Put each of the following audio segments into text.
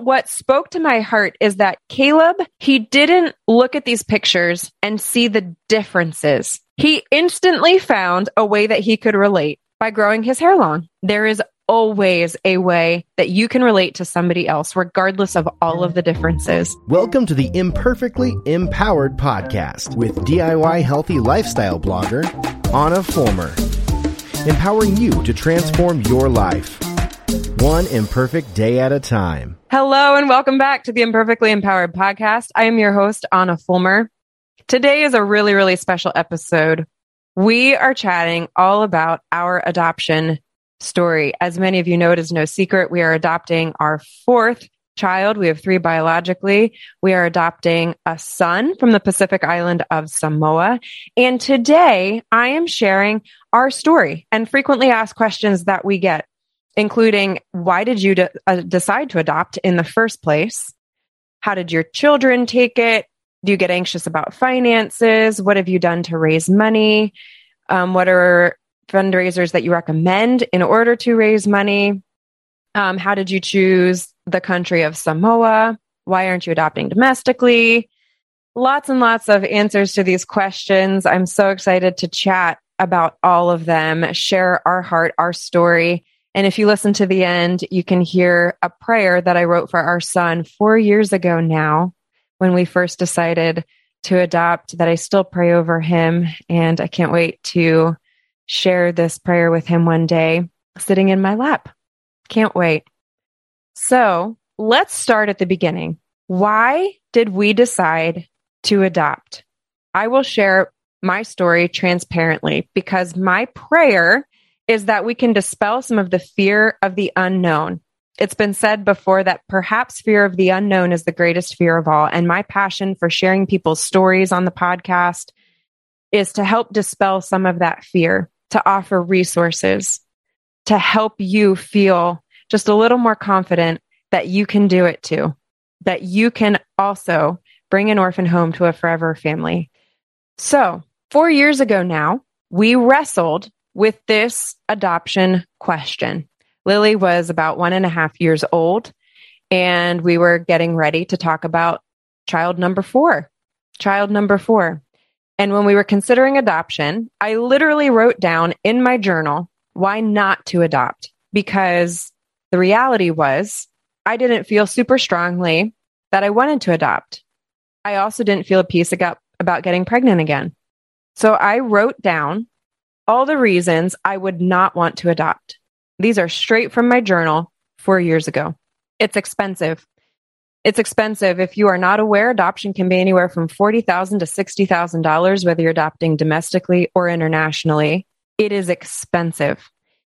what spoke to my heart is that Caleb, he didn't look at these pictures and see the differences. He instantly found a way that he could relate by growing his hair long. There is always a way that you can relate to somebody else, regardless of all of the differences. Welcome to the Imperfectly Empowered podcast with DIY healthy lifestyle blogger, Ahna Fulmer, empowering you to transform your life one imperfect day at a time. Hello and welcome back to the Imperfectly Empowered podcast. I am your host, Ahna Fulmer. Today is a really, really special episode. We are chatting all about our adoption story. As many of you know, it is no secret. We are adopting our fourth child. We have three biologically. We are adopting a son from the Pacific island of Samoa. And today I am sharing our story and frequently asked questions that we get including why did you de- uh, decide to adopt in the first place? How did your children take it? Do you get anxious about finances? What have you done to raise money? Um, what are fundraisers that you recommend in order to raise money? Um, how did you choose the country of Samoa? Why aren't you adopting domestically? Lots and lots of answers to these questions. I'm so excited to chat about all of them, share our heart, our story, and if you listen to the end, you can hear a prayer that I wrote for our son four years ago now when we first decided to adopt that I still pray over him. And I can't wait to share this prayer with him one day sitting in my lap. Can't wait. So let's start at the beginning. Why did we decide to adopt? I will share my story transparently because my prayer is that we can dispel some of the fear of the unknown. It's been said before that perhaps fear of the unknown is the greatest fear of all. And my passion for sharing people's stories on the podcast is to help dispel some of that fear, to offer resources, to help you feel just a little more confident that you can do it too, that you can also bring an orphan home to a forever family. So, four years ago now, we wrestled with this adoption question. Lily was about one and a half years old, and we were getting ready to talk about child number four. Child number four. And when we were considering adoption, I literally wrote down in my journal why not to adopt because the reality was I didn't feel super strongly that I wanted to adopt. I also didn't feel a peace about, about getting pregnant again. So I wrote down all the reasons I would not want to adopt. These are straight from my journal four years ago. It's expensive. It's expensive. If you are not aware, adoption can be anywhere from 40,000 to $60,000, whether you're adopting domestically or internationally. It is expensive.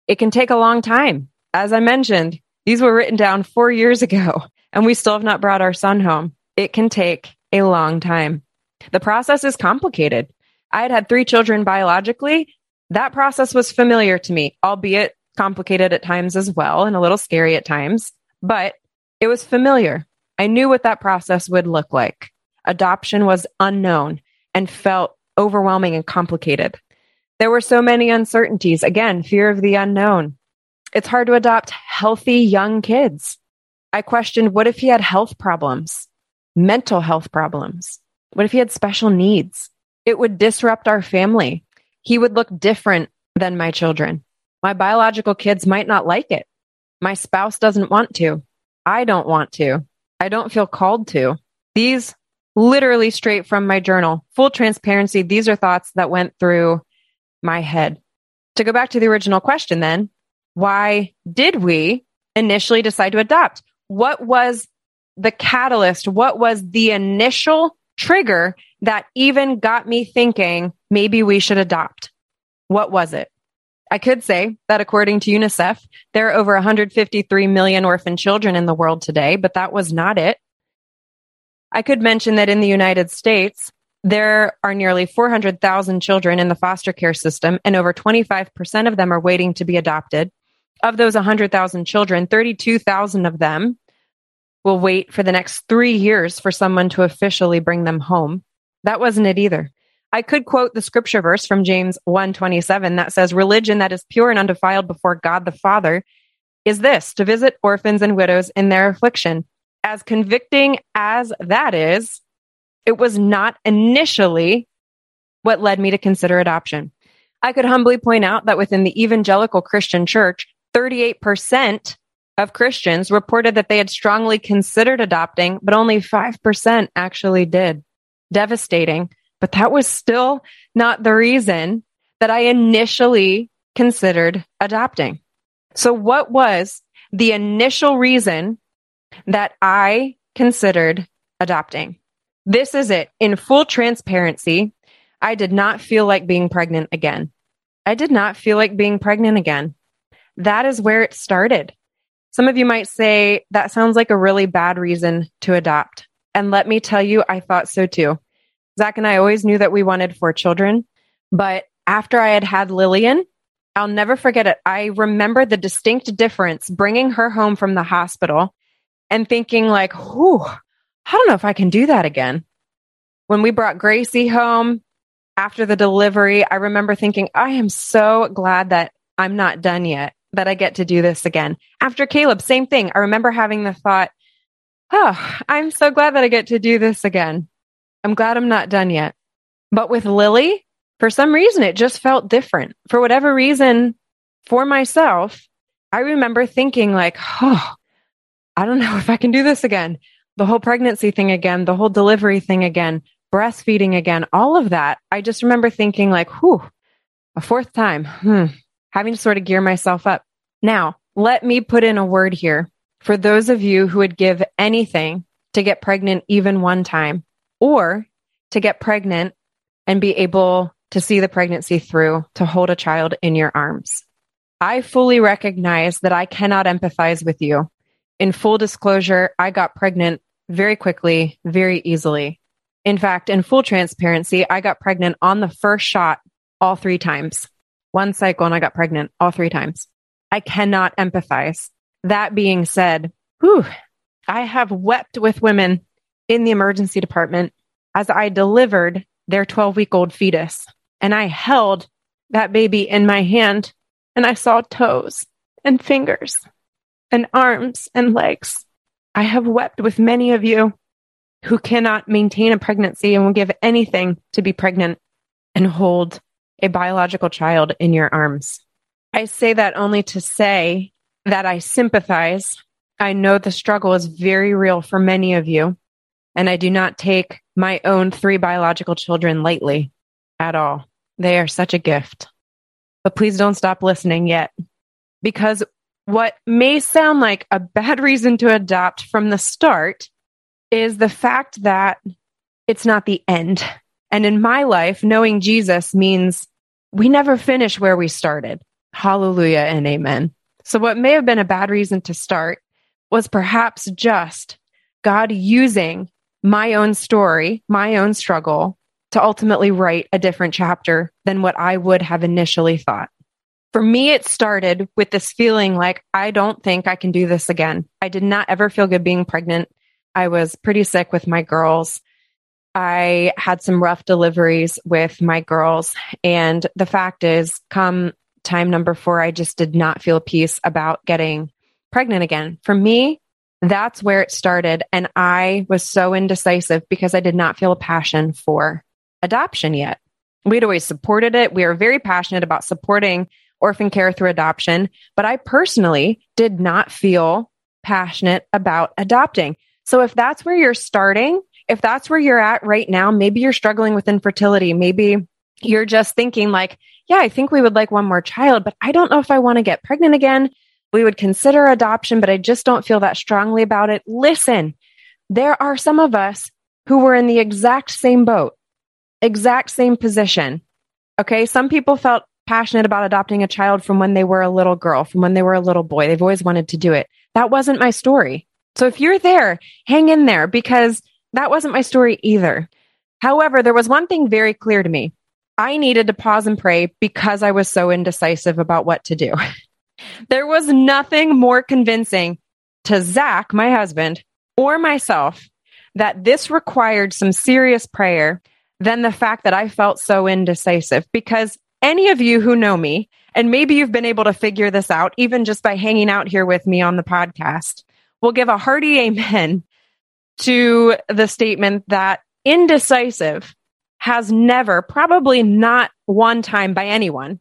It can take a long time. As I mentioned, these were written down four years ago, and we still have not brought our son home. It can take a long time. The process is complicated. I had had three children biologically, that process was familiar to me, albeit complicated at times as well and a little scary at times, but it was familiar. I knew what that process would look like. Adoption was unknown and felt overwhelming and complicated. There were so many uncertainties. Again, fear of the unknown. It's hard to adopt healthy young kids. I questioned what if he had health problems, mental health problems? What if he had special needs? It would disrupt our family. He would look different than my children. My biological kids might not like it. My spouse doesn't want to. I don't want to. I don't feel called to. These literally straight from my journal. Full transparency. These are thoughts that went through my head. To go back to the original question then, why did we initially decide to adopt? What was the catalyst? What was the initial trigger that even got me thinking maybe we should adopt. What was it? I could say that according to UNICEF, there are over 153 million orphan children in the world today, but that was not it. I could mention that in the United States, there are nearly 400,000 children in the foster care system, and over 25% of them are waiting to be adopted. Of those 100,000 children, 32,000 of them will wait for the next three years for someone to officially bring them home. That wasn't it either. I could quote the scripture verse from James 1:27 that says religion that is pure and undefiled before God the Father is this to visit orphans and widows in their affliction as convicting as that is, it was not initially what led me to consider adoption. I could humbly point out that within the evangelical Christian church, 38% of Christians reported that they had strongly considered adopting, but only 5% actually did. Devastating. But that was still not the reason that I initially considered adopting. So what was the initial reason that I considered adopting? This is it. In full transparency, I did not feel like being pregnant again. I did not feel like being pregnant again. That is where it started. Some of you might say that sounds like a really bad reason to adopt. And let me tell you, I thought so too. Zach and I always knew that we wanted four children. But after I had had Lillian, I'll never forget it. I remember the distinct difference bringing her home from the hospital and thinking like, whew, I don't know if I can do that again. When we brought Gracie home after the delivery, I remember thinking, I am so glad that I'm not done yet, that I get to do this again. After Caleb, same thing. I remember having the thought, oh, I'm so glad that I get to do this again. I'm glad I'm not done yet. But with Lily, for some reason, it just felt different. For whatever reason, for myself, I remember thinking, like, oh, I don't know if I can do this again. The whole pregnancy thing again, the whole delivery thing again, breastfeeding again, all of that. I just remember thinking, like, whew, a fourth time, hmm, having to sort of gear myself up. Now, let me put in a word here for those of you who would give anything to get pregnant even one time or to get pregnant and be able to see the pregnancy through, to hold a child in your arms. I fully recognize that I cannot empathize with you. In full disclosure, I got pregnant very quickly, very easily. In fact, in full transparency, I got pregnant on the first shot all three times. One cycle and I got pregnant all three times. I cannot empathize. That being said, whew, I have wept with women in the emergency department as I delivered their 12 week old fetus and I held that baby in my hand and I saw toes and fingers and arms and legs. I have wept with many of you who cannot maintain a pregnancy and will give anything to be pregnant and hold a biological child in your arms. I say that only to say that I sympathize. I know the struggle is very real for many of you, and I do not take my own three biological children lightly at all. They are such a gift. But please don't stop listening yet. Because what may sound like a bad reason to adopt from the start is the fact that it's not the end. And in my life, knowing Jesus means we never finish where we started. Hallelujah and amen. So, what may have been a bad reason to start was perhaps just God using my own story, my own struggle to ultimately write a different chapter than what I would have initially thought. For me, it started with this feeling like, I don't think I can do this again. I did not ever feel good being pregnant. I was pretty sick with my girls. I had some rough deliveries with my girls. And the fact is, come time number four, I just did not feel peace about getting pregnant again. For me, that's where it started. And I was so indecisive because I did not feel a passion for adoption yet. We'd always supported it. We are very passionate about supporting orphan care through adoption, but I personally did not feel passionate about adopting. So if that's where you're starting, if that's where you're at right now, maybe you're struggling with infertility. Maybe you're just thinking like, yeah, I think we would like one more child, but I don't know if I want to get pregnant again. We would consider adoption, but I just don't feel that strongly about it. Listen, there are some of us who were in the exact same boat exact same position. Okay. Some people felt passionate about adopting a child from when they were a little girl, from when they were a little boy. They've always wanted to do it. That wasn't my story. So if you're there, hang in there because that wasn't my story either. However, there was one thing very clear to me. I needed to pause and pray because I was so indecisive about what to do. there was nothing more convincing to Zach, my husband, or myself that this required some serious prayer than the fact that I felt so indecisive. Because any of you who know me, and maybe you've been able to figure this out even just by hanging out here with me on the podcast, will give a hearty amen to the statement that indecisive has never, probably not one time by anyone,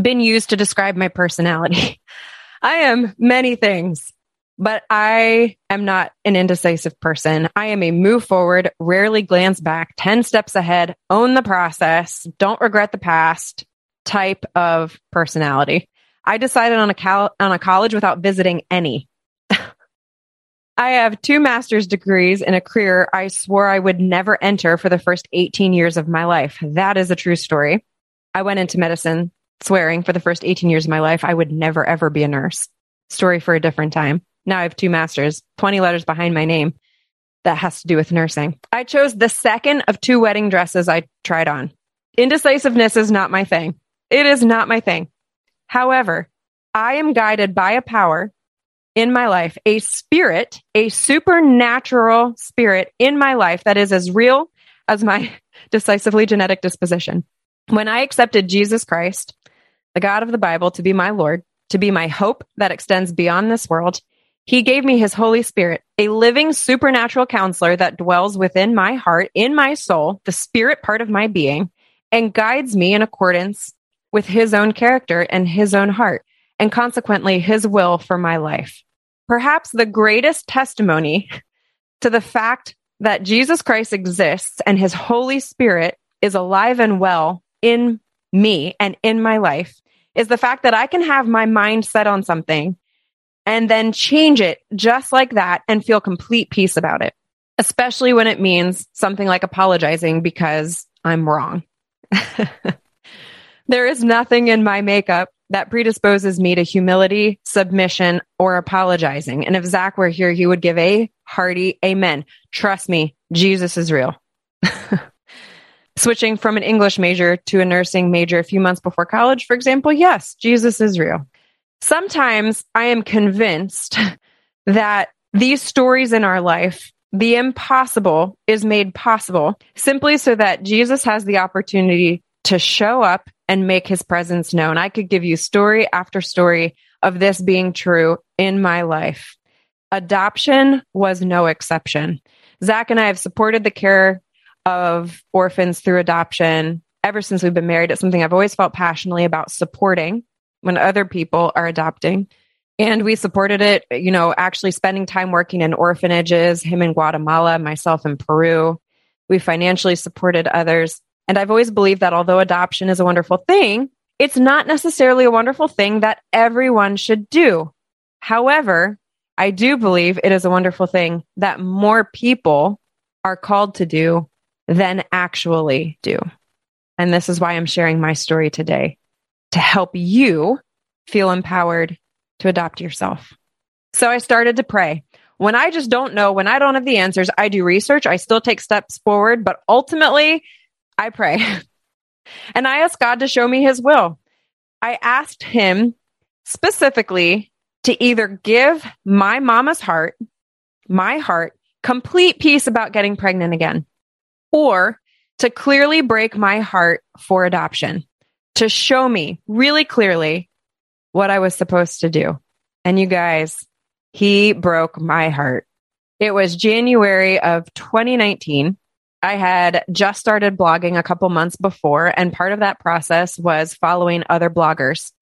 been used to describe my personality. I am many things, but I am not an indecisive person. I am a move forward, rarely glance back, 10 steps ahead, own the process, don't regret the past type of personality. I decided on a cal- on a college without visiting any. I have two master's degrees in a career I swore I would never enter for the first 18 years of my life. That is a true story. I went into medicine swearing for the first 18 years of my life I would never ever be a nurse. Story for a different time. Now I have two masters, 20 letters behind my name. That has to do with nursing. I chose the second of two wedding dresses I tried on. Indecisiveness is not my thing. It is not my thing. However, I am guided by a power in my life, a spirit, a supernatural spirit in my life that is as real as my decisively genetic disposition. When I accepted Jesus Christ, the God of the Bible, to be my Lord, to be my hope that extends beyond this world, he gave me his Holy Spirit, a living supernatural counselor that dwells within my heart, in my soul, the spirit part of my being, and guides me in accordance with his own character and his own heart, and consequently his will for my life. Perhaps the greatest testimony to the fact that Jesus Christ exists and his Holy Spirit is alive and well in me and in my life is the fact that I can have my mind set on something and then change it just like that and feel complete peace about it, especially when it means something like apologizing because I'm wrong. there is nothing in my makeup that predisposes me to humility, submission, or apologizing. And if Zach were here, he would give a hearty amen. Trust me, Jesus is real. Switching from an English major to a nursing major a few months before college, for example, yes, Jesus is real. Sometimes I am convinced that these stories in our life, the impossible is made possible simply so that Jesus has the opportunity to show up and make his presence known. I could give you story after story of this being true in my life. Adoption was no exception. Zach and I have supported the care of orphans through adoption ever since we've been married. It's something I've always felt passionately about supporting when other people are adopting. And we supported it, you know, actually spending time working in orphanages, him in Guatemala, myself in Peru. We financially supported others. And I've always believed that although adoption is a wonderful thing, it's not necessarily a wonderful thing that everyone should do. However, I do believe it is a wonderful thing that more people are called to do than actually do. And this is why I'm sharing my story today to help you feel empowered to adopt yourself. So I started to pray. When I just don't know, when I don't have the answers, I do research. I still take steps forward, but ultimately I pray and I ask God to show me his will. I asked him specifically to either give my mama's heart, my heart, complete peace about getting pregnant again, or to clearly break my heart for adoption, to show me really clearly what I was supposed to do. And you guys, he broke my heart. It was January of 2019. I had just started blogging a couple months before, and part of that process was following other bloggers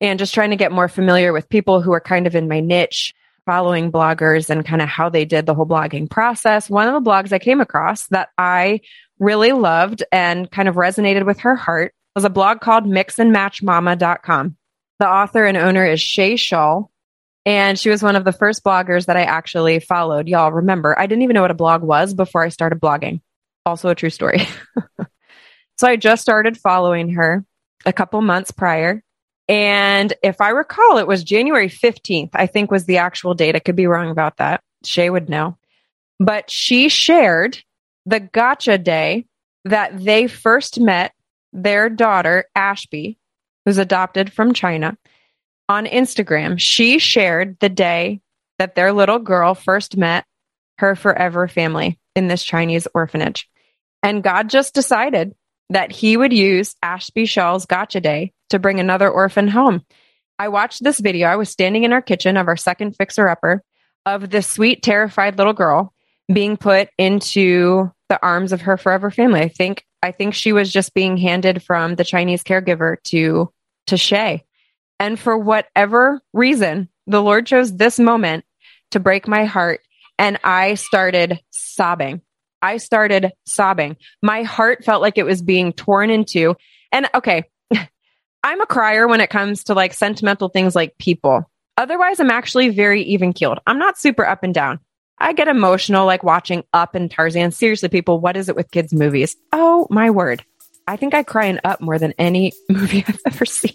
and just trying to get more familiar with people who are kind of in my niche, following bloggers and kind of how they did the whole blogging process. One of the blogs I came across that I really loved and kind of resonated with her heart was a blog called mixandmatchmama.com. The author and owner is Shay Shull, and she was one of the first bloggers that I actually followed. Y'all remember, I didn't even know what a blog was before I started blogging. Also a true story. so I just started following her a couple months prior. And if I recall, it was January 15th, I think was the actual date. I could be wrong about that. Shay would know. But she shared the gotcha day that they first met their daughter, Ashby, who's adopted from China on Instagram, she shared the day that their little girl first met her forever family in this Chinese orphanage. And God just decided that he would use Ashby Shull's Gotcha Day to bring another orphan home. I watched this video. I was standing in our kitchen of our second fixer upper of this sweet, terrified little girl being put into the arms of her forever family. I think I think she was just being handed from the Chinese caregiver to to Shay. And for whatever reason, the Lord chose this moment to break my heart and I started sobbing. I started sobbing. My heart felt like it was being torn into. And okay, I'm a crier when it comes to like sentimental things like people. Otherwise, I'm actually very even keeled. I'm not super up and down. I get emotional like watching Up and Tarzan. Seriously, people, what is it with kids' movies? Oh my word. I think I cry in Up more than any movie I've ever seen.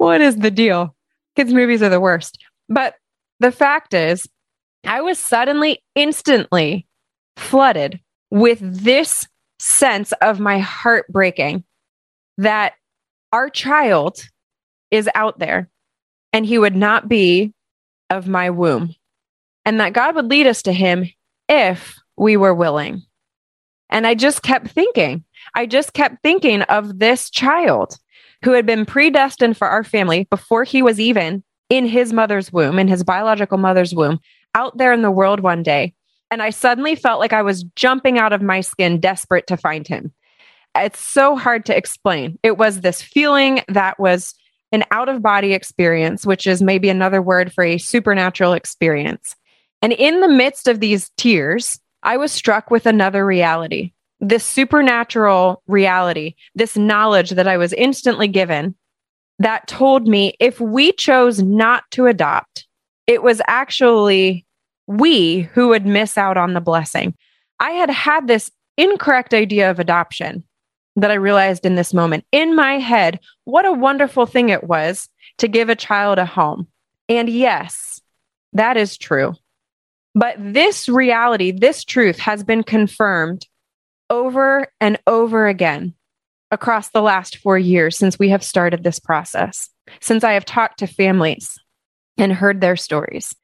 What is the deal? Kids' movies are the worst. But the fact is, I was suddenly, instantly flooded with this sense of my heart breaking that our child is out there and he would not be of my womb, and that God would lead us to him if we were willing. And I just kept thinking, I just kept thinking of this child who had been predestined for our family before he was even in his mother's womb, in his biological mother's womb, out there in the world one day. And I suddenly felt like I was jumping out of my skin, desperate to find him. It's so hard to explain. It was this feeling that was an out of body experience, which is maybe another word for a supernatural experience. And in the midst of these tears, I was struck with another reality this supernatural reality, this knowledge that I was instantly given that told me if we chose not to adopt, it was actually we who would miss out on the blessing. I had had this incorrect idea of adoption that I realized in this moment in my head what a wonderful thing it was to give a child a home. And yes, that is true. But this reality, this truth has been confirmed over and over again across the last four years since we have started this process, since I have talked to families and heard their stories.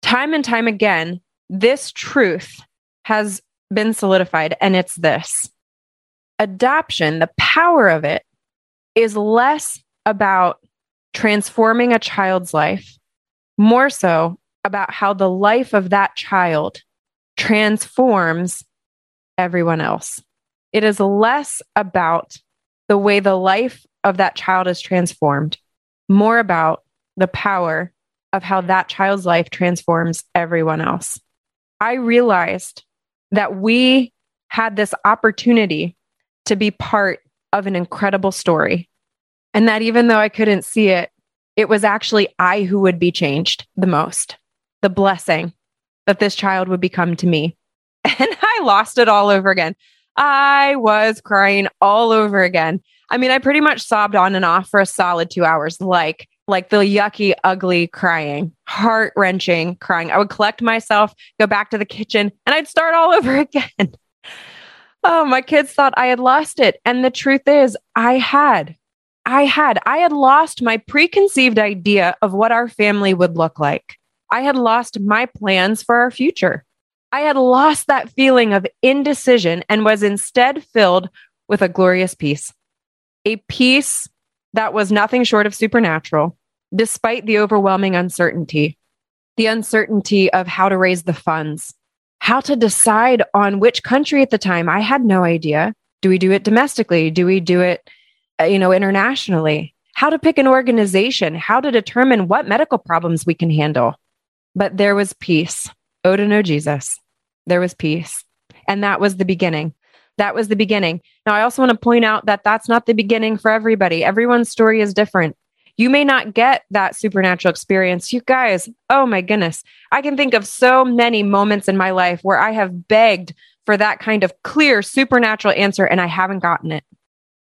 Time and time again, this truth has been solidified, and it's this adoption, the power of it is less about transforming a child's life, more so about how the life of that child transforms everyone else. It is less about the way the life of that child is transformed, more about the power of how that child's life transforms everyone else. I realized that we had this opportunity to be part of an incredible story. And that even though I couldn't see it, it was actually I who would be changed the most. The blessing that this child would become to me. And I lost it all over again. I was crying all over again. I mean, I pretty much sobbed on and off for a solid two hours, like like the yucky, ugly crying, heart wrenching crying. I would collect myself, go back to the kitchen, and I'd start all over again. oh, my kids thought I had lost it. And the truth is, I had. I had. I had lost my preconceived idea of what our family would look like. I had lost my plans for our future. I had lost that feeling of indecision and was instead filled with a glorious peace. A peace that was nothing short of supernatural, despite the overwhelming uncertainty. The uncertainty of how to raise the funds, how to decide on which country at the time. I had no idea. Do we do it domestically? Do we do it, uh, you know, internationally? How to pick an organization, how to determine what medical problems we can handle. But there was peace. Oh, to know Jesus. There was peace. And that was the beginning. That was the beginning. Now, I also want to point out that that's not the beginning for everybody. Everyone's story is different. You may not get that supernatural experience. You guys, oh my goodness. I can think of so many moments in my life where I have begged for that kind of clear supernatural answer and I haven't gotten it.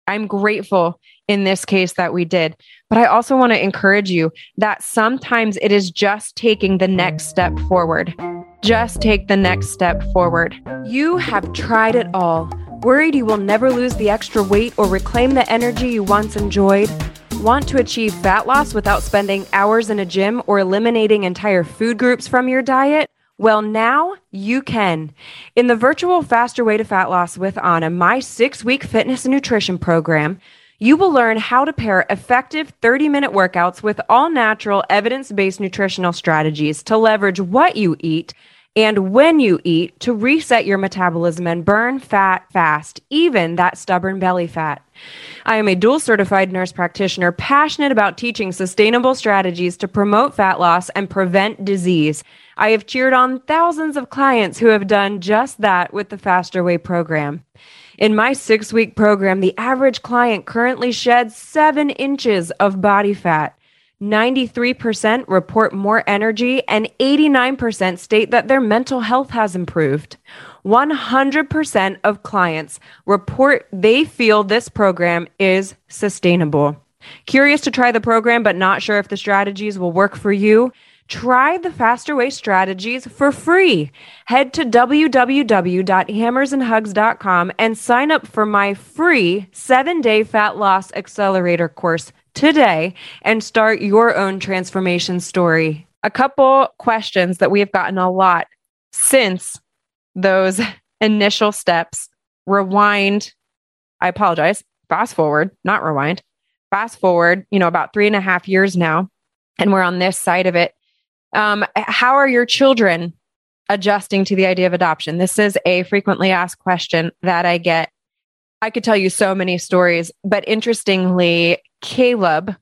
I'm grateful in this case that we did. But I also want to encourage you that sometimes it is just taking the next step forward. Just take the next step forward. You have tried it all. Worried you will never lose the extra weight or reclaim the energy you once enjoyed? Want to achieve fat loss without spending hours in a gym or eliminating entire food groups from your diet? Well, now you can. In the virtual Faster Way to Fat Loss with Ahna, my six week fitness and nutrition program, you will learn how to pair effective 30 minute workouts with all natural, evidence based nutritional strategies to leverage what you eat and when you eat to reset your metabolism and burn fat fast, even that stubborn belly fat. I am a dual certified nurse practitioner passionate about teaching sustainable strategies to promote fat loss and prevent disease. I have cheered on thousands of clients who have done just that with the Faster Way program. In my six week program, the average client currently sheds seven inches of body fat. 93% report more energy, and 89% state that their mental health has improved. 100% of clients report they feel this program is sustainable. Curious to try the program, but not sure if the strategies will work for you? Try the Faster Way strategies for free. Head to www.hammersandhugs.com and sign up for my free seven day fat loss accelerator course today and start your own transformation story. A couple questions that we have gotten a lot since those initial steps. Rewind. I apologize. Fast forward, not rewind. Fast forward, you know, about three and a half years now, and we're on this side of it. Um, how are your children adjusting to the idea of adoption? This is a frequently asked question that I get. I could tell you so many stories, but interestingly, Caleb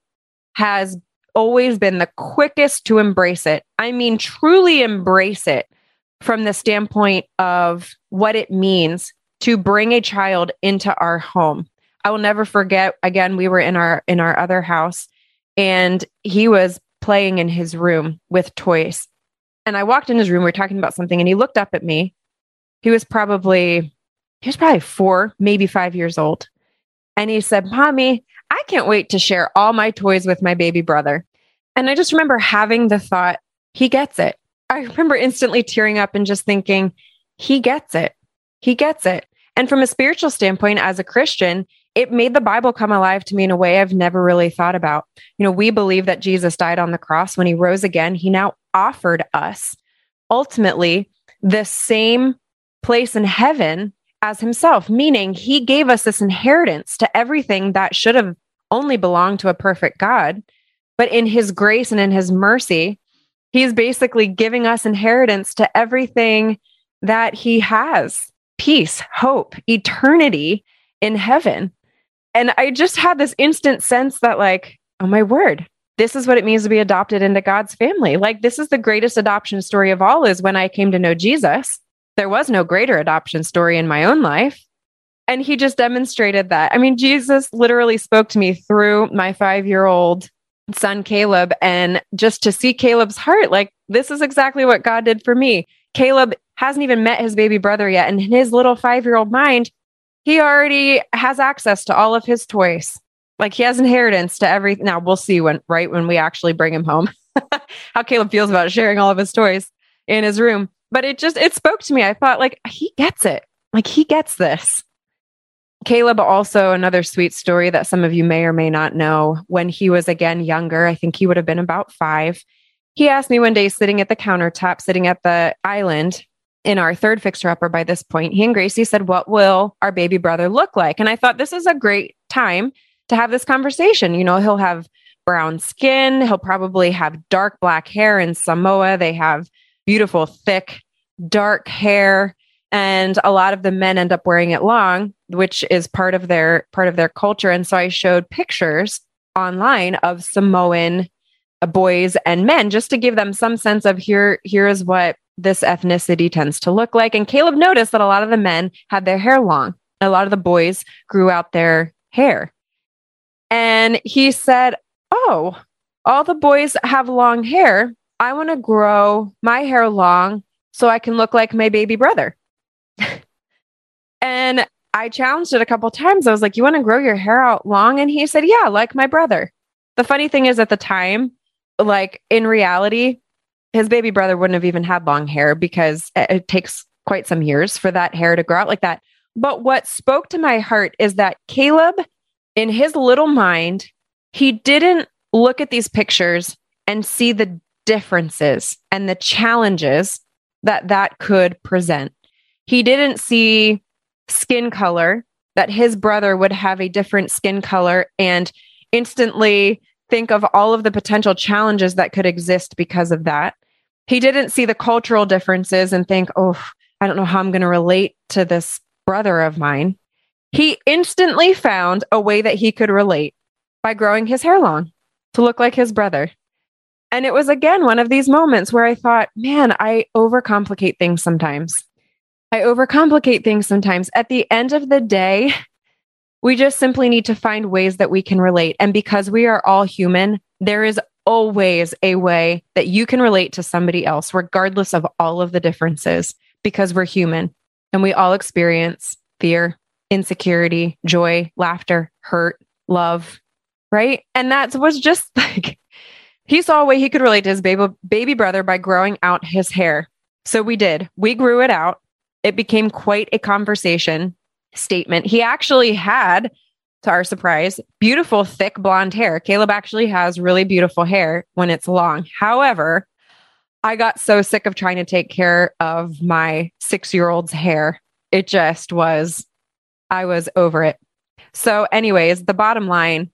has always been the quickest to embrace it. I mean, truly embrace it from the standpoint of what it means to bring a child into our home. I will never forget again we were in our in our other house and he was playing in his room with toys. And I walked in his room, we were talking about something, and he looked up at me. He was probably, he was probably four, maybe five years old. And he said, Mommy, I can't wait to share all my toys with my baby brother. And I just remember having the thought, he gets it. I remember instantly tearing up and just thinking, he gets it. He gets it. And from a spiritual standpoint, as a Christian, it made the Bible come alive to me in a way I've never really thought about. You know, we believe that Jesus died on the cross. When he rose again, he now offered us ultimately the same place in heaven as himself, meaning he gave us this inheritance to everything that should have only belonged to a perfect God. But in his grace and in his mercy, he's basically giving us inheritance to everything that he has peace, hope, eternity in heaven. And I just had this instant sense that, like, oh my word, this is what it means to be adopted into God's family. Like, this is the greatest adoption story of all, is when I came to know Jesus. There was no greater adoption story in my own life. And he just demonstrated that. I mean, Jesus literally spoke to me through my five year old son, Caleb, and just to see Caleb's heart, like, this is exactly what God did for me. Caleb hasn't even met his baby brother yet. And in his little five year old mind, he already has access to all of his toys. Like he has inheritance to everything. Now we'll see when, right when we actually bring him home, how Caleb feels about sharing all of his toys in his room. But it just, it spoke to me. I thought, like, he gets it. Like he gets this. Caleb, also another sweet story that some of you may or may not know. When he was again younger, I think he would have been about five. He asked me one day, sitting at the countertop, sitting at the island, in our third fixer upper by this point, he and Gracie said, What will our baby brother look like? And I thought this is a great time to have this conversation. You know, he'll have brown skin, he'll probably have dark black hair in Samoa. They have beautiful, thick, dark hair. And a lot of the men end up wearing it long, which is part of their part of their culture. And so I showed pictures online of Samoan boys and men just to give them some sense of here here is what this ethnicity tends to look like. And Caleb noticed that a lot of the men had their hair long. A lot of the boys grew out their hair. And he said, Oh, all the boys have long hair. I want to grow my hair long so I can look like my baby brother. and I challenged it a couple times. I was like, You want to grow your hair out long? And he said, Yeah, like my brother. The funny thing is, at the time, like in reality, his baby brother wouldn't have even had long hair because it takes quite some years for that hair to grow out like that. But what spoke to my heart is that Caleb, in his little mind, he didn't look at these pictures and see the differences and the challenges that that could present. He didn't see skin color, that his brother would have a different skin color and instantly think of all of the potential challenges that could exist because of that. He didn't see the cultural differences and think, oh, I don't know how I'm going to relate to this brother of mine. He instantly found a way that he could relate by growing his hair long to look like his brother. And it was again one of these moments where I thought, man, I overcomplicate things sometimes. I overcomplicate things sometimes. At the end of the day, we just simply need to find ways that we can relate. And because we are all human, there is always a way that you can relate to somebody else, regardless of all of the differences, because we're human and we all experience fear, insecurity, joy, laughter, hurt, love, right? And that was just like he saw a way he could relate to his baby, baby brother by growing out his hair. So we did. We grew it out. It became quite a conversation statement. He actually had, to our surprise, beautiful, thick blonde hair. Caleb actually has really beautiful hair when it's long. However, I got so sick of trying to take care of my six year old's hair. It just was, I was over it. So, anyways, the bottom line,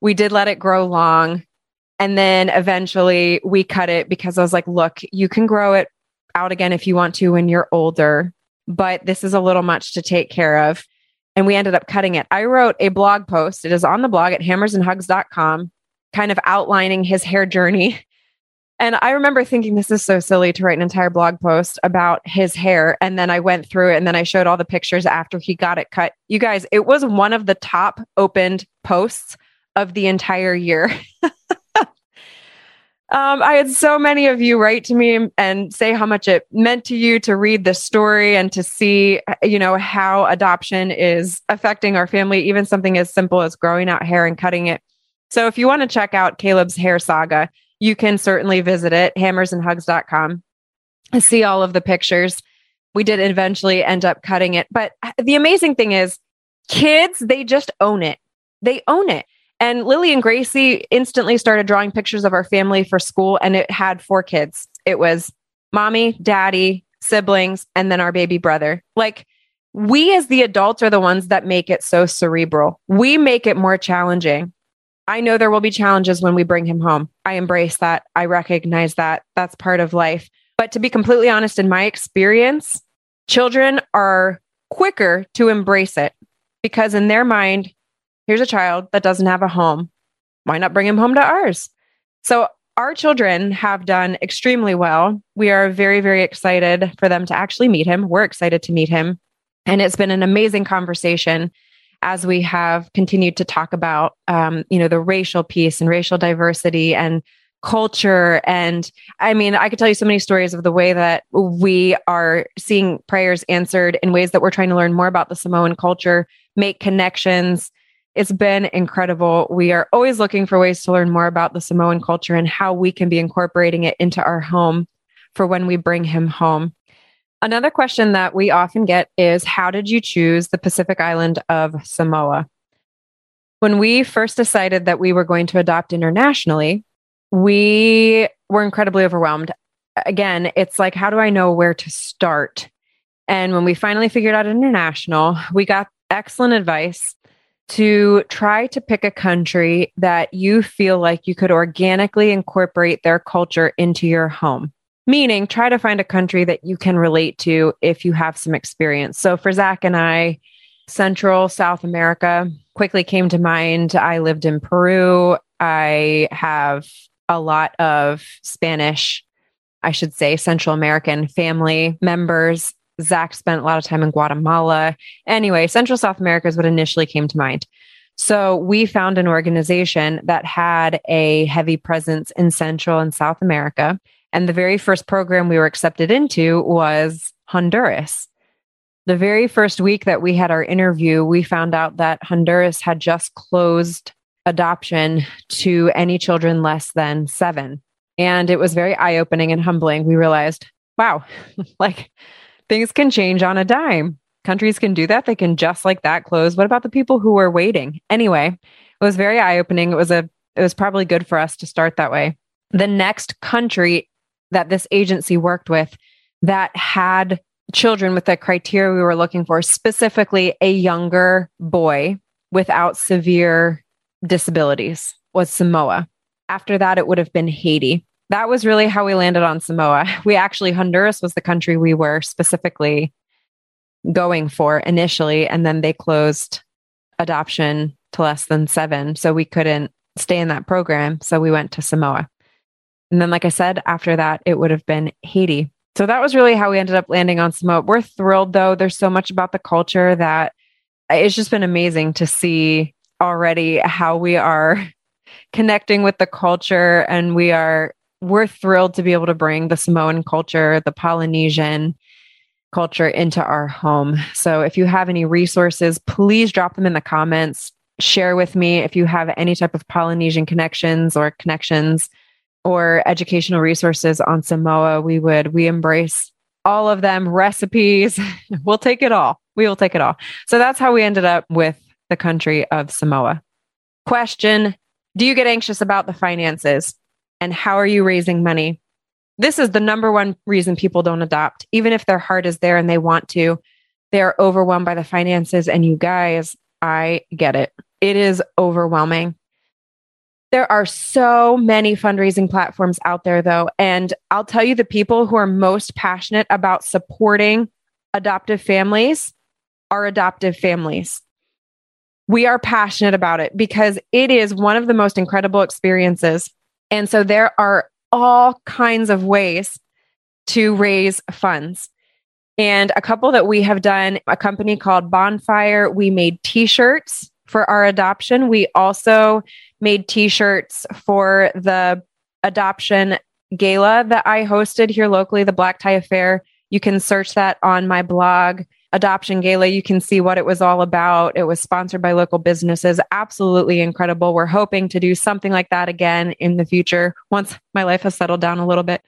we did let it grow long. And then eventually we cut it because I was like, look, you can grow it out again if you want to when you're older but this is a little much to take care of. And we ended up cutting it. I wrote a blog post. It is on the blog at hammersandhugs.com, kind of outlining his hair journey. And I remember thinking, this is so silly to write an entire blog post about his hair. And then I went through it and then I showed all the pictures after he got it cut. You guys, it was one of the top opened posts of the entire year. Um, I had so many of you write to me and say how much it meant to you to read the story and to see, you know, how adoption is affecting our family, even something as simple as growing out hair and cutting it. So if you want to check out Caleb's hair saga, you can certainly visit it, hammersandhugs.com, and see all of the pictures. We did eventually end up cutting it. But the amazing thing is, kids, they just own it. They own it. And Lily and Gracie instantly started drawing pictures of our family for school, and it had four kids. It was mommy, daddy, siblings, and then our baby brother. Like, we as the adults are the ones that make it so cerebral. We make it more challenging. I know there will be challenges when we bring him home. I embrace that. I recognize that. That's part of life. But to be completely honest, in my experience, children are quicker to embrace it because in their mind, here's a child that doesn't have a home. Why not bring him home to ours? So our children have done extremely well. We are very, very excited for them to actually meet him. We're excited to meet him. And it's been an amazing conversation as we have continued to talk about, um, you know, the racial piece and racial diversity and culture. And I mean, I could tell you so many stories of the way that we are seeing prayers answered in ways that we're trying to learn more about the Samoan culture, make connections, it's been incredible. We are always looking for ways to learn more about the Samoan culture and how we can be incorporating it into our home for when we bring him home. Another question that we often get is How did you choose the Pacific island of Samoa? When we first decided that we were going to adopt internationally, we were incredibly overwhelmed. Again, it's like, how do I know where to start? And when we finally figured out international, we got excellent advice to try to pick a country that you feel like you could organically incorporate their culture into your home. Meaning, try to find a country that you can relate to if you have some experience. So, for Zach and I, Central South America quickly came to mind. I lived in Peru. I have a lot of Spanish, I should say, Central American family members Zach spent a lot of time in Guatemala. Anyway, Central South America is what initially came to mind. So we found an organization that had a heavy presence in Central and South America. And the very first program we were accepted into was Honduras. The very first week that we had our interview, we found out that Honduras had just closed adoption to any children less than seven. And it was very eye opening and humbling. We realized, wow, like things can change on a dime. Countries can do that. They can just like that close. What about the people who are waiting? Anyway, it was very eye opening. It was a, it was probably good for us to start that way. The next country that this agency worked with that had children with the criteria we were looking for, specifically a younger boy without severe disabilities, was Samoa. After that, it would have been Haiti. That was really how we landed on Samoa. We actually, Honduras was the country we were specifically going for initially, and then they closed adoption to less than seven. So we couldn't stay in that program. So we went to Samoa. And then, like I said, after that, it would have been Haiti. So that was really how we ended up landing on Samoa. We're thrilled though. There's so much about the culture that it's just been amazing to see already how we are connecting with the culture and we are we're thrilled to be able to bring the Samoan culture, the Polynesian culture into our home. So if you have any resources, please drop them in the comments. Share with me if you have any type of Polynesian connections or connections or educational resources on Samoa. We would, we embrace all of them, recipes. we'll take it all. We will take it all. So that's how we ended up with the country of Samoa. Question Do you get anxious about the finances? And how are you raising money? This is the number one reason people don't adopt, even if their heart is there and they want to. They're overwhelmed by the finances. And you guys, I get it. It is overwhelming. There are so many fundraising platforms out there, though. And I'll tell you the people who are most passionate about supporting adoptive families are adoptive families. We are passionate about it because it is one of the most incredible experiences. And so there are all kinds of ways to raise funds. And a couple that we have done, a company called Bonfire, we made t shirts for our adoption. We also made t shirts for the adoption gala that I hosted here locally, the Black Tie Affair. You can search that on my blog, adoption gala. You can see what it was all about. It was sponsored by local businesses. Absolutely incredible. We're hoping to do something like that again in the future once my life has settled down a little bit.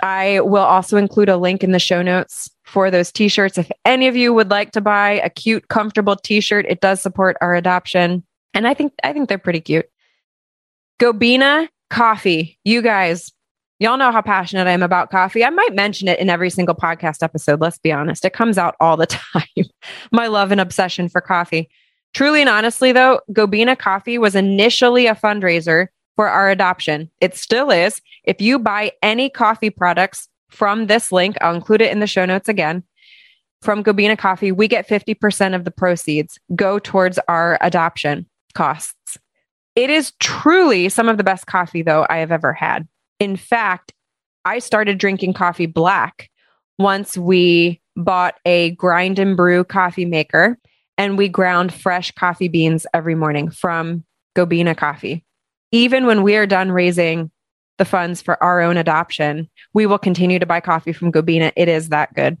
I will also include a link in the show notes for those t-shirts. If any of you would like to buy a cute, comfortable t-shirt, it does support our adoption. And I think I think they're pretty cute. Gobena coffee. You guys, Y'all know how passionate I am about coffee. I might mention it in every single podcast episode. Let's be honest. It comes out all the time. My love and obsession for coffee. Truly and honestly, though, Gobena Coffee was initially a fundraiser for our adoption. It still is. If you buy any coffee products from this link, I'll include it in the show notes again. From Gobena Coffee, we get 50% of the proceeds go towards our adoption costs. It is truly some of the best coffee, though, I have ever had. In fact, I started drinking coffee black once we bought a grind and brew coffee maker and we ground fresh coffee beans every morning from Gobena Coffee. Even when we are done raising the funds for our own adoption, we will continue to buy coffee from Gobena. It is that good.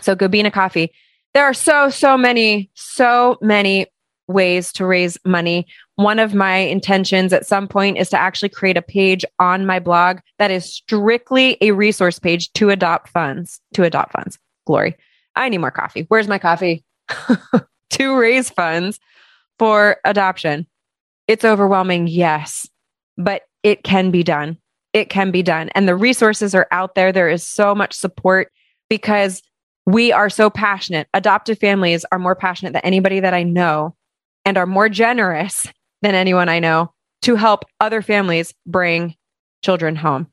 So, Gobena Coffee. There are so, so many, so many ways to raise money. One of my intentions at some point is to actually create a page on my blog that is strictly a resource page to adopt funds, to adopt funds. Glory. I need more coffee. Where's my coffee? to raise funds for adoption. It's overwhelming, yes, but it can be done. It can be done. And the resources are out there. There is so much support because we are so passionate. Adoptive families are more passionate than anybody that I know and are more generous than anyone I know to help other families bring children home.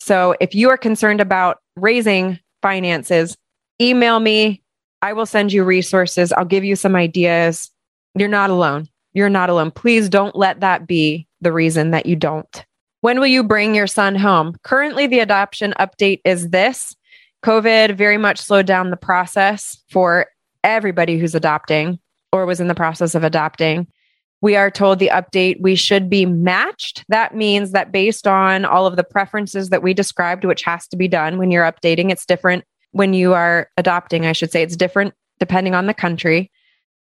So if you are concerned about raising finances, email me. I will send you resources. I'll give you some ideas. You're not alone. You're not alone. Please don't let that be the reason that you don't. When will you bring your son home? Currently, the adoption update is this COVID very much slowed down the process for everybody who's adopting or was in the process of adopting. We are told the update we should be matched. That means that based on all of the preferences that we described, which has to be done when you're updating, it's different when you are adopting, I should say. It's different depending on the country,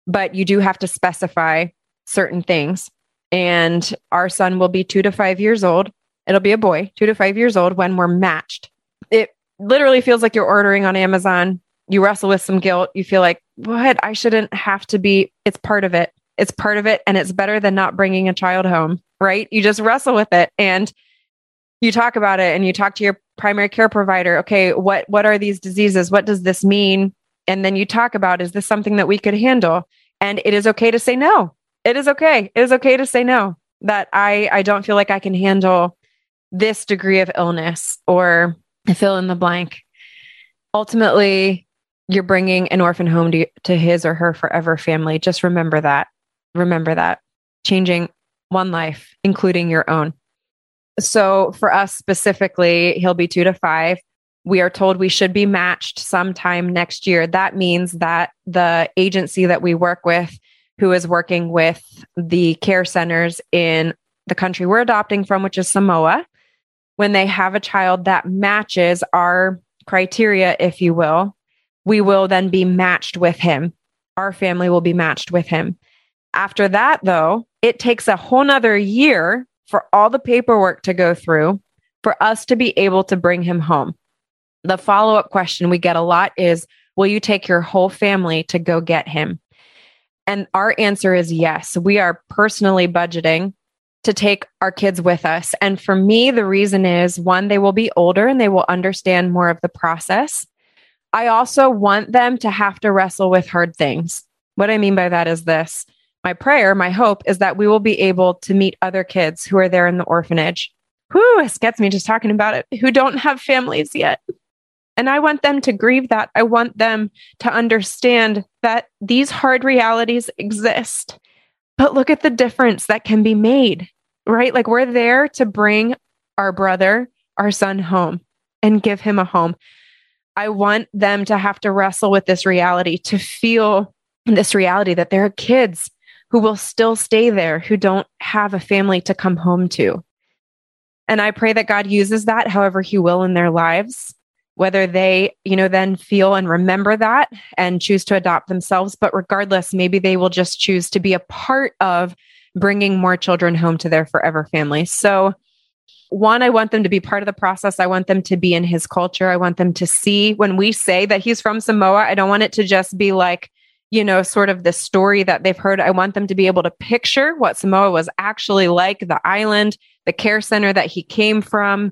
but you do have to specify certain things. And our son will be two to five years old. It'll be a boy, two to five years old when we're matched. It literally feels like you're ordering on Amazon. You wrestle with some guilt. You feel like, what? I shouldn't have to be. It's part of it. It's part of it. And it's better than not bringing a child home, right? You just wrestle with it and you talk about it and you talk to your primary care provider. Okay, what, what are these diseases? What does this mean? And then you talk about, is this something that we could handle? And it is okay to say no. It is okay. It is okay to say no that I, I don't feel like I can handle this degree of illness or fill in the blank. Ultimately, you're bringing an orphan home to, to his or her forever family. Just remember that. Remember that. Changing one life, including your own. So, for us specifically, he'll be two to five. We are told we should be matched sometime next year. That means that the agency that we work with, who is working with the care centers in the country we're adopting from, which is Samoa, when they have a child that matches our criteria, if you will, we will then be matched with him. Our family will be matched with him. After that, though, it takes a whole nother year for all the paperwork to go through for us to be able to bring him home. The follow up question we get a lot is Will you take your whole family to go get him? And our answer is yes. We are personally budgeting to take our kids with us. And for me, the reason is one, they will be older and they will understand more of the process. I also want them to have to wrestle with hard things. What I mean by that is this my prayer, my hope is that we will be able to meet other kids who are there in the orphanage. Whew, this gets me just talking about it, who don't have families yet. And I want them to grieve that. I want them to understand that these hard realities exist. But look at the difference that can be made, right? Like we're there to bring our brother, our son home and give him a home. I want them to have to wrestle with this reality, to feel this reality that there are kids who will still stay there, who don't have a family to come home to. And I pray that God uses that however He will in their lives, whether they, you know, then feel and remember that and choose to adopt themselves. But regardless, maybe they will just choose to be a part of bringing more children home to their forever family. So, one, I want them to be part of the process. I want them to be in his culture. I want them to see when we say that he's from Samoa, I don't want it to just be like, you know, sort of the story that they've heard. I want them to be able to picture what Samoa was actually like, the island, the care center that he came from.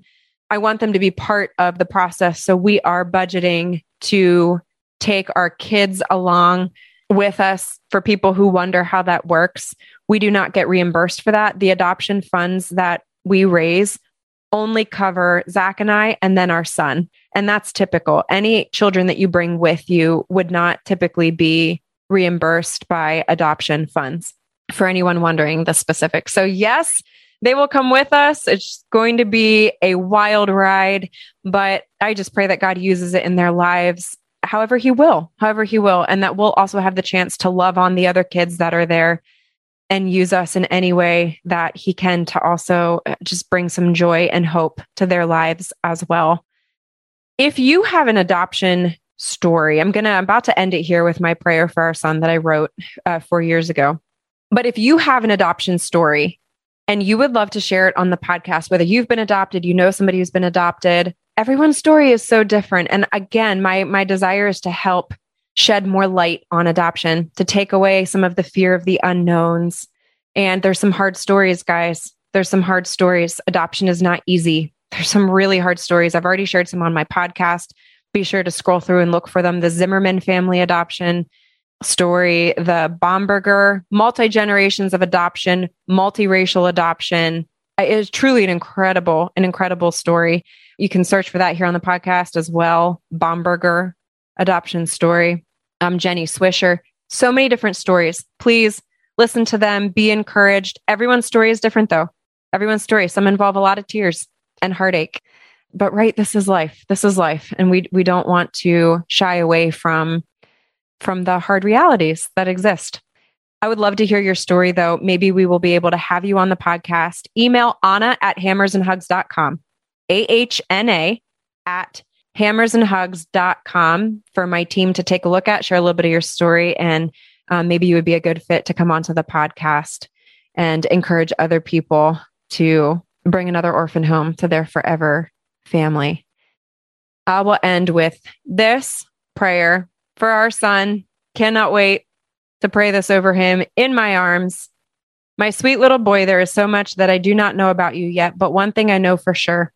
I want them to be part of the process. So we are budgeting to take our kids along with us for people who wonder how that works. We do not get reimbursed for that. The adoption funds that we raise only cover Zach and I and then our son. And that's typical. Any children that you bring with you would not typically be reimbursed by adoption funds for anyone wondering the specifics. So, yes, they will come with us. It's going to be a wild ride, but I just pray that God uses it in their lives however He will, however He will, and that we'll also have the chance to love on the other kids that are there and use us in any way that He can to also uh, just bring some joy and hope to their lives as well. If you have an adoption story. I'm going to, about to end it here with my prayer for our son that I wrote uh, four years ago. But if you have an adoption story and you would love to share it on the podcast, whether you've been adopted, you know somebody who's been adopted, everyone's story is so different. And again, my, my desire is to help shed more light on adoption, to take away some of the fear of the unknowns. And there's some hard stories, guys. There's some hard stories. Adoption is not easy. There's some really hard stories. I've already shared some on my podcast be sure to scroll through and look for them. The Zimmerman family adoption story, the Bomberger multi generations of adoption, multiracial adoption. It is truly an incredible, an incredible story. You can search for that here on the podcast as well. Bomberger adoption story. Um, Jenny Swisher. So many different stories. Please listen to them. Be encouraged. Everyone's story is different, though. Everyone's story. Some involve a lot of tears and heartache but right this is life this is life and we we don't want to shy away from from the hard realities that exist i would love to hear your story though maybe we will be able to have you on the podcast email ahna at hammersnhugs.com a-h-n-a at hammersnhugs.com for my team to take a look at, share a little bit of your story, and um, maybe you would be a good fit to come onto the podcast and encourage other people to bring another orphan home to their forever family. I will end with this prayer for our son. Cannot wait to pray this over him in my arms. My sweet little boy, there is so much that I do not know about you yet, but one thing I know for sure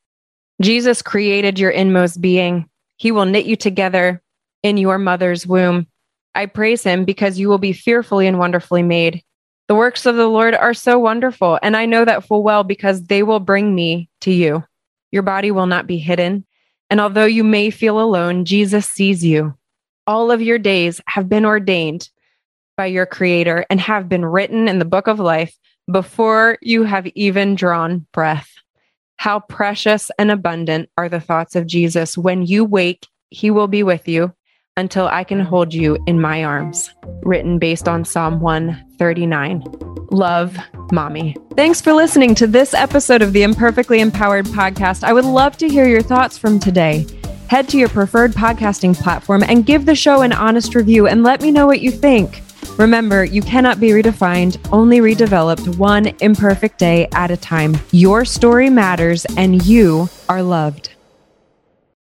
Jesus created your inmost being. He will knit you together in your mother's womb. I praise him because you will be fearfully and wonderfully made. The works of the Lord are so wonderful, and I know that full well because they will bring me to you. Your body will not be hidden. And although you may feel alone, Jesus sees you. All of your days have been ordained by your Creator and have been written in the book of life before you have even drawn breath. How precious and abundant are the thoughts of Jesus. When you wake, he will be with you until I can mm. hold you in my arms. Written based on Psalm 139. Love, Mommy. Thanks for listening to this episode of the Imperfectly Empowered podcast. I would love to hear your thoughts from today. Head to your preferred podcasting platform and give the show an honest review and let me know what you think. Remember, you cannot be redefined, only redeveloped one imperfect day at a time. Your story matters and you are loved.